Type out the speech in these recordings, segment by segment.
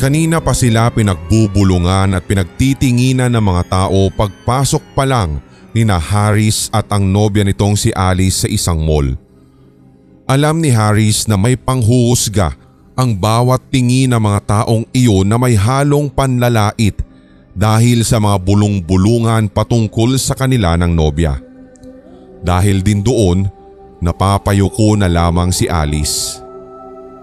Kanina pa sila pinagbubulungan at pinagtitinginan ng mga tao pagpasok pa lang ni na Harris at ang nobya nitong si Alice sa isang mall. Alam ni Harris na may panghuhusga ang bawat tingin ng mga taong iyon na may halong panlalait dahil sa mga bulong-bulungan patungkol sa kanila ng nobya. Dahil din doon, napapayuko na lamang si Alice.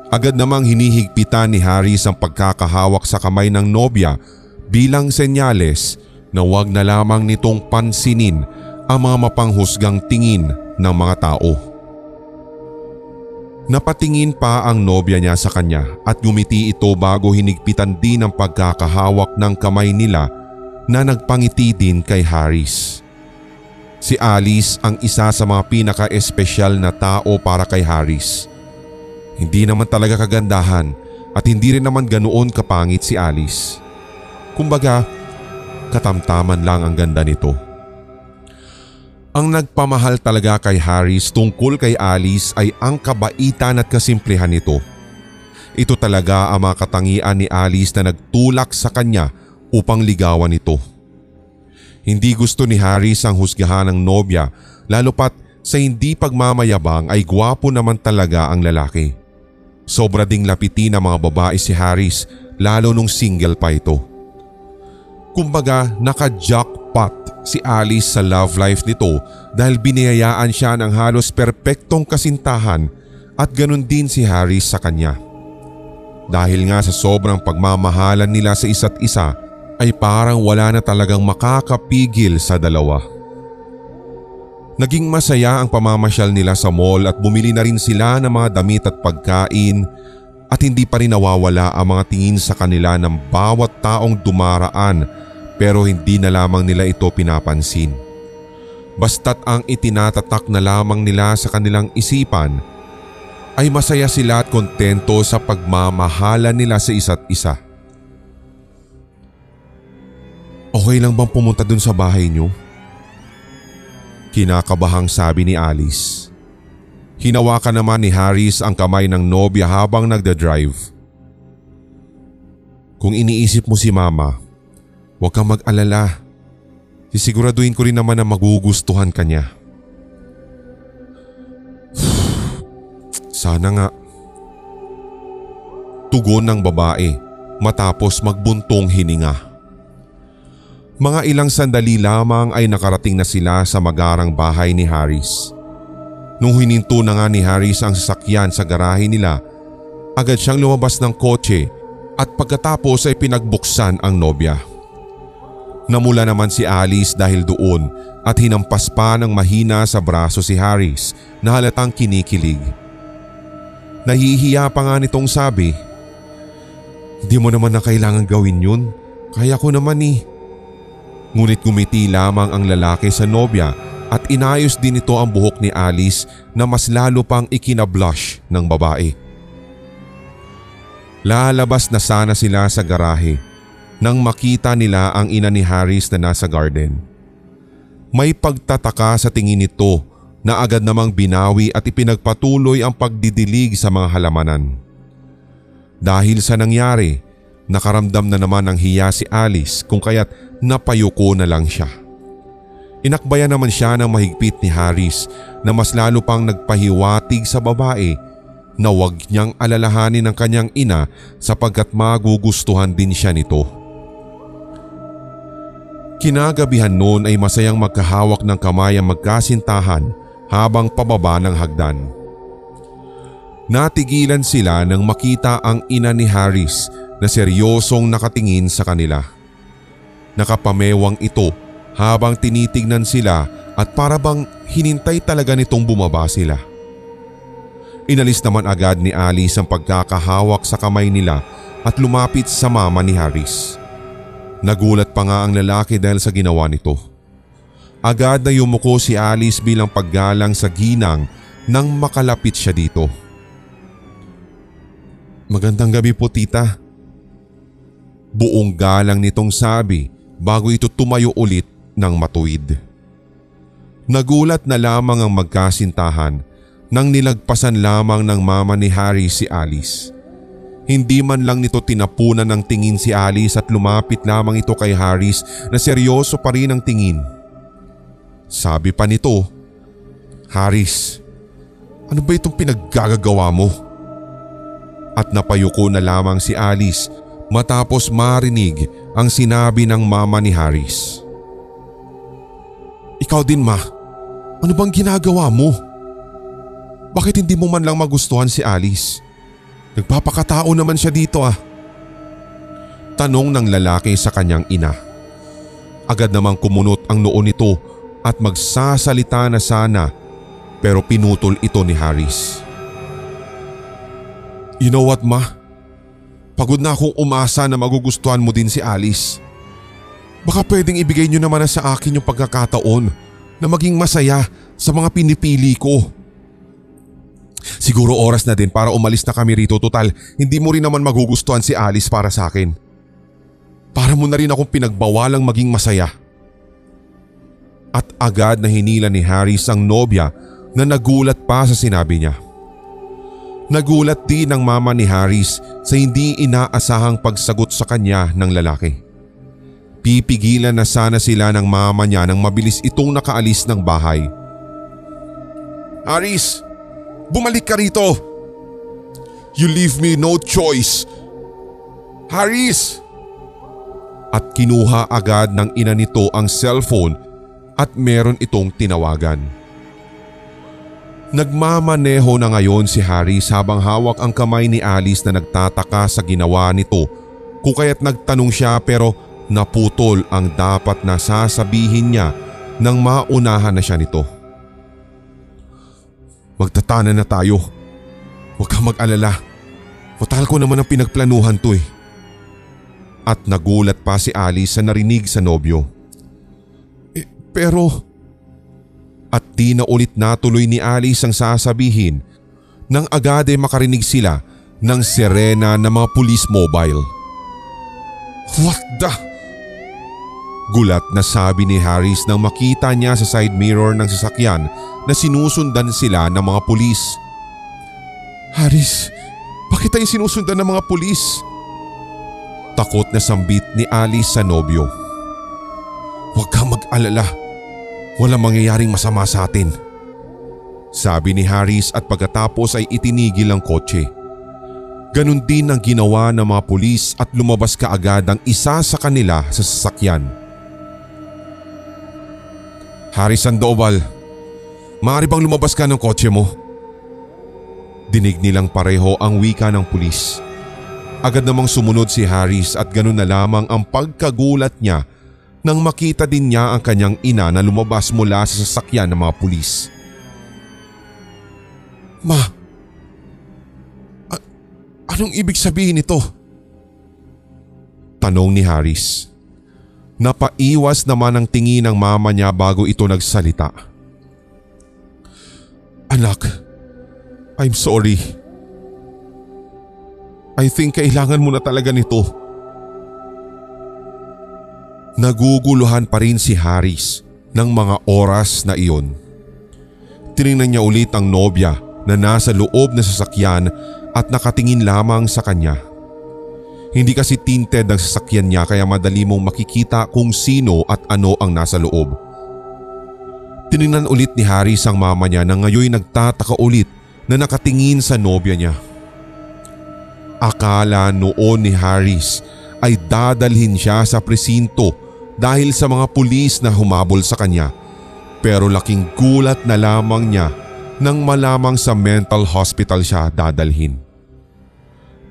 Agad namang hinihigpitan ni Harris ang pagkakahawak sa kamay ng nobya bilang senyales na wag na lamang nitong pansinin ang mga mapanghusgang tingin ng mga tao. Napatingin pa ang nobya niya sa kanya at ngumiti ito bago hinigpitan din ang pagkakahawak ng kamay nila na nagpangiti din kay Harris. Si Alice ang isa sa mga pinaka-espesyal na tao para kay Harris. Hindi naman talaga kagandahan at hindi rin naman ganoon kapangit si Alice. Kumbaga, katamtaman lang ang ganda nito. Ang nagpamahal talaga kay Harris tungkol kay Alice ay ang kabaitan at kasimplihan nito. Ito talaga ang mga katangian ni Alice na nagtulak sa kanya upang ligawan ito. Hindi gusto ni Harris ang husgahan ng nobya lalo pat sa hindi pagmamayabang ay gwapo naman talaga ang lalaki. Sobra ding lapitin ng mga babae si Harris lalo nung single pa ito. Kumbaga naka-jackpot si Alice sa love life nito dahil biniyayaan siya ng halos perpektong kasintahan at ganun din si Harris sa kanya. Dahil nga sa sobrang pagmamahalan nila sa isa't isa ay parang wala na talagang makakapigil sa dalawa. Naging masaya ang pamamasyal nila sa mall at bumili na rin sila ng mga damit at pagkain at hindi pa rin nawawala ang mga tingin sa kanila ng bawat taong dumaraan pero hindi na lamang nila ito pinapansin. Basta't ang itinatatak na lamang nila sa kanilang isipan ay masaya sila at kontento sa pagmamahala nila sa isa't isa. Okay lang bang pumunta dun sa bahay niyo? Kinakabahang sabi ni Alice. Hinawakan naman ni Harris ang kamay ng nobya habang nagda-drive. Kung iniisip mo si mama, huwag kang mag-alala. Sisiguraduhin ko rin naman na magugustuhan ka niya. Sana nga. Tugon ng babae matapos magbuntong hininga. Mga ilang sandali lamang ay nakarating na sila sa magarang bahay ni Harris. Nung hininto na nga ni Harris ang sasakyan sa garahe nila, agad siyang lumabas ng kotse at pagkatapos ay pinagbuksan ang nobya. Namula naman si Alice dahil doon at hinampas pa ng mahina sa braso si Harris na halatang kinikilig. Nahihiya pa nga nitong sabi, Hindi mo naman na kailangan gawin yun. Kaya ko naman eh. Ngunit gumiti lamang ang lalaki sa nobya at inayos din ito ang buhok ni Alice na mas lalo pang ikinablush ng babae. Lalabas na sana sila sa garahe nang makita nila ang ina ni Harris na nasa garden. May pagtataka sa tingin nito na agad namang binawi at ipinagpatuloy ang pagdidilig sa mga halamanan. Dahil sa nangyari, nakaramdam na naman ng hiya si Alice kung kaya't napayuko na lang siya. Inakbayan naman siya ng mahigpit ni Harris na mas lalo pang nagpahiwatig sa babae na huwag niyang alalahanin ang kanyang ina sapagkat magugustuhan din siya nito. Kinagabihan noon ay masayang magkahawak ng kamay ang magkasintahan habang pababa ng hagdan. Natigilan sila nang makita ang ina ni Harris na seryosong nakatingin sa kanila. Nakapamewang ito habang tinitignan sila at para bang hinintay talaga nitong bumaba sila. Inalis naman agad ni Alice ang pagkakahawak sa kamay nila at lumapit sa mama ni Harris. Nagulat pa nga ang lalaki dahil sa ginawa nito. Agad na yumuko si Alice bilang paggalang sa ginang nang makalapit siya dito. Magandang gabi po tita. Buong galang nitong sabi bago ito tumayo ulit ng matuwid. Nagulat na lamang ang magkasintahan nang nilagpasan lamang ng mama ni Harry si Alice. Hindi man lang nito tinapunan ng tingin si Alice at lumapit lamang ito kay Harris na seryoso pa rin ang tingin. Sabi pa nito, Harris, ano ba itong pinaggagawa mo? At napayuko na lamang si Alice matapos marinig ang sinabi ng mama ni Harris. Ikaw din ma, ano bang ginagawa mo? Bakit hindi mo man lang magustuhan si Alice? Nagpapakatao naman siya dito ah. Tanong ng lalaki sa kanyang ina. Agad namang kumunot ang noo nito at magsasalita na sana pero pinutol ito ni Harris. You know what ma? Pagod na akong umasa na magugustuhan mo din si Alice. Baka pwedeng ibigay niyo naman na sa akin yung pagkakataon na maging masaya sa mga pinipili ko. Siguro oras na din para umalis na kami rito total hindi mo rin naman magugustuhan si Alice para sa akin. Para mo na rin akong pinagbawalang maging masaya. At agad na hinila ni Harris ang nobya na nagulat pa sa sinabi niya. Nagulat din ang mama ni Harris sa hindi inaasahang pagsagot sa kanya ng lalaki. Pipigilan na sana sila ng mama niya nang mabilis itong nakaalis ng bahay. Harris! Bumalik ka rito! You leave me no choice! Harris! At kinuha agad ng ina nito ang cellphone at meron itong tinawagan. Nagmamaneho na ngayon si Harris habang hawak ang kamay ni Alice na nagtataka sa ginawa nito kung kaya't nagtanong siya pero naputol ang dapat na sasabihin niya nang maunahan na siya nito. Magtatana na tayo. Huwag kang mag-alala. Matagal ko naman ang pinagplanuhan to eh. At nagulat pa si Alice sa narinig sa nobyo. Eh, pero at di na ulit natuloy ni Alice ang sasabihin nang agad ay makarinig sila ng sirena ng mga police mobile. What the? Gulat na sabi ni Harris nang makita niya sa side mirror ng sasakyan na sinusundan sila ng mga pulis. Harris, bakit tayo sinusundan ng mga pulis? Takot na sambit ni Alice sa nobyo. Huwag kang mag-alala. Walang mangyayaring masama sa atin. Sabi ni Harris at pagkatapos ay itinigil ang kotse. Ganon din ang ginawa ng mga pulis at lumabas kaagad ang isa sa kanila sa sasakyan. Harris Sandoval, maaari bang lumabas ka ng kotse mo? Dinig nilang pareho ang wika ng pulis. Agad namang sumunod si Harris at ganun na lamang ang pagkagulat niya nang makita din niya ang kanyang ina na lumabas mula sa sasakyan ng mga pulis. Ma, a- anong ibig sabihin nito? Tanong ni Harris. Napaiwas naman ang tingin ng mama niya bago ito nagsalita. Anak, I'm sorry. I think kailangan mo na talaga nito. Naguguluhan pa rin si Harris ng mga oras na iyon. Tiningnan niya ulit ang nobya na nasa loob na sasakyan at nakatingin lamang sa kanya. Hindi kasi tinted ang sasakyan niya kaya madali mong makikita kung sino at ano ang nasa loob. Tiningnan ulit ni Harris ang mama niya na ngayon nagtataka ulit na nakatingin sa nobya niya. Akala noon ni Harris ay dadalhin siya sa presinto dahil sa mga pulis na humabol sa kanya pero laking gulat na lamang niya nang malamang sa mental hospital siya dadalhin.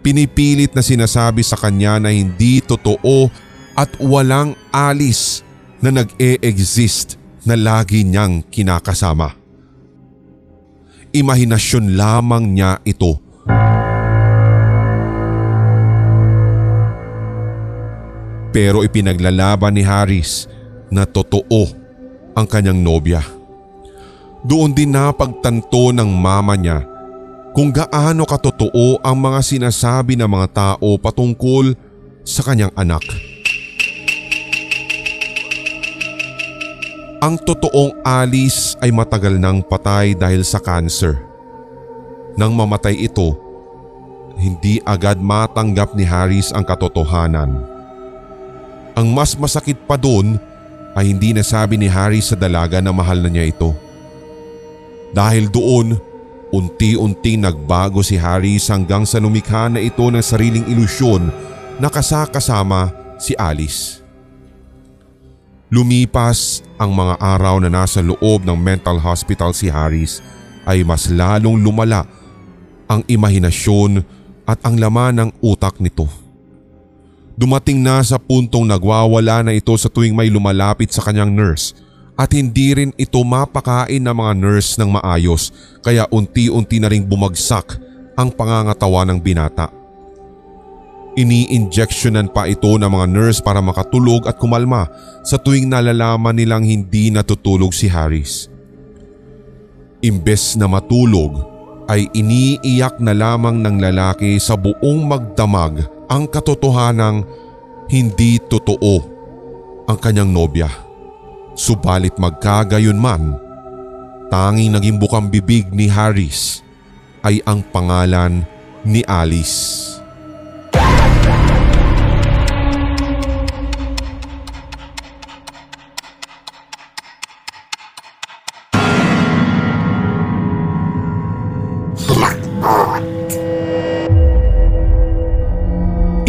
Pinipilit na sinasabi sa kanya na hindi totoo at walang alis na nag-e-exist na lagi niyang kinakasama. Imahinasyon lamang niya ito Pero ipinaglalaban ni Harris na totoo ang kanyang nobya. Doon din napagtanto ng mama niya kung gaano katotoo ang mga sinasabi ng mga tao patungkol sa kanyang anak. Ang totoong Alice ay matagal nang patay dahil sa cancer. Nang mamatay ito, hindi agad matanggap ni Harris ang katotohanan. Ang mas masakit pa doon ay hindi nasabi ni Harris sa dalaga na mahal na niya ito. Dahil doon, unti-unting nagbago si Harris hanggang sa lumikha na ito ng sariling ilusyon na kasakasama si Alice. Lumipas ang mga araw na nasa loob ng mental hospital si Harris ay mas lalong lumala ang imahinasyon at ang laman ng utak nito. Dumating na sa puntong nagwawala na ito sa tuwing may lumalapit sa kanyang nurse at hindi rin ito mapakain ng mga nurse ng maayos kaya unti-unti na ring bumagsak ang pangangatawa ng binata. Ini-injectionan pa ito ng mga nurse para makatulog at kumalma sa tuwing nalalaman nilang hindi natutulog si Harris. Imbes na matulog ay iniiyak na lamang ng lalaki sa buong magdamag ang katotohanang hindi totoo ang kanyang nobya. Subalit magkagayon man, tanging naging bukang bibig ni Harris ay ang pangalan ni Alice.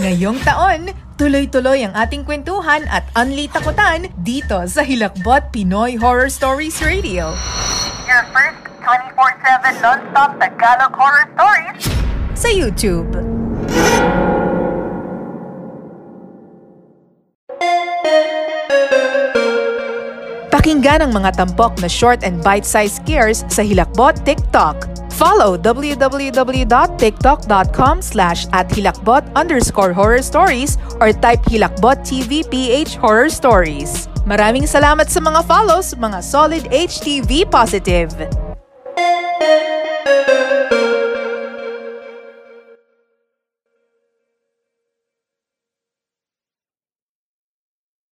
Ngayong taon, tuloy-tuloy ang ating kwentuhan at unli takutan dito sa Hilakbot Pinoy Horror Stories Radio. Your first 24-7 non-stop Tagalog horror stories sa YouTube. Pakinggan ang mga tampok na short and bite-sized scares sa Hilakbot TikTok. Follow www.tiktok.com slash at hilakbot underscore horror stories or type Hilakbot TV PH Horror Stories. Maraming salamat sa mga follows, mga solid HTV positive.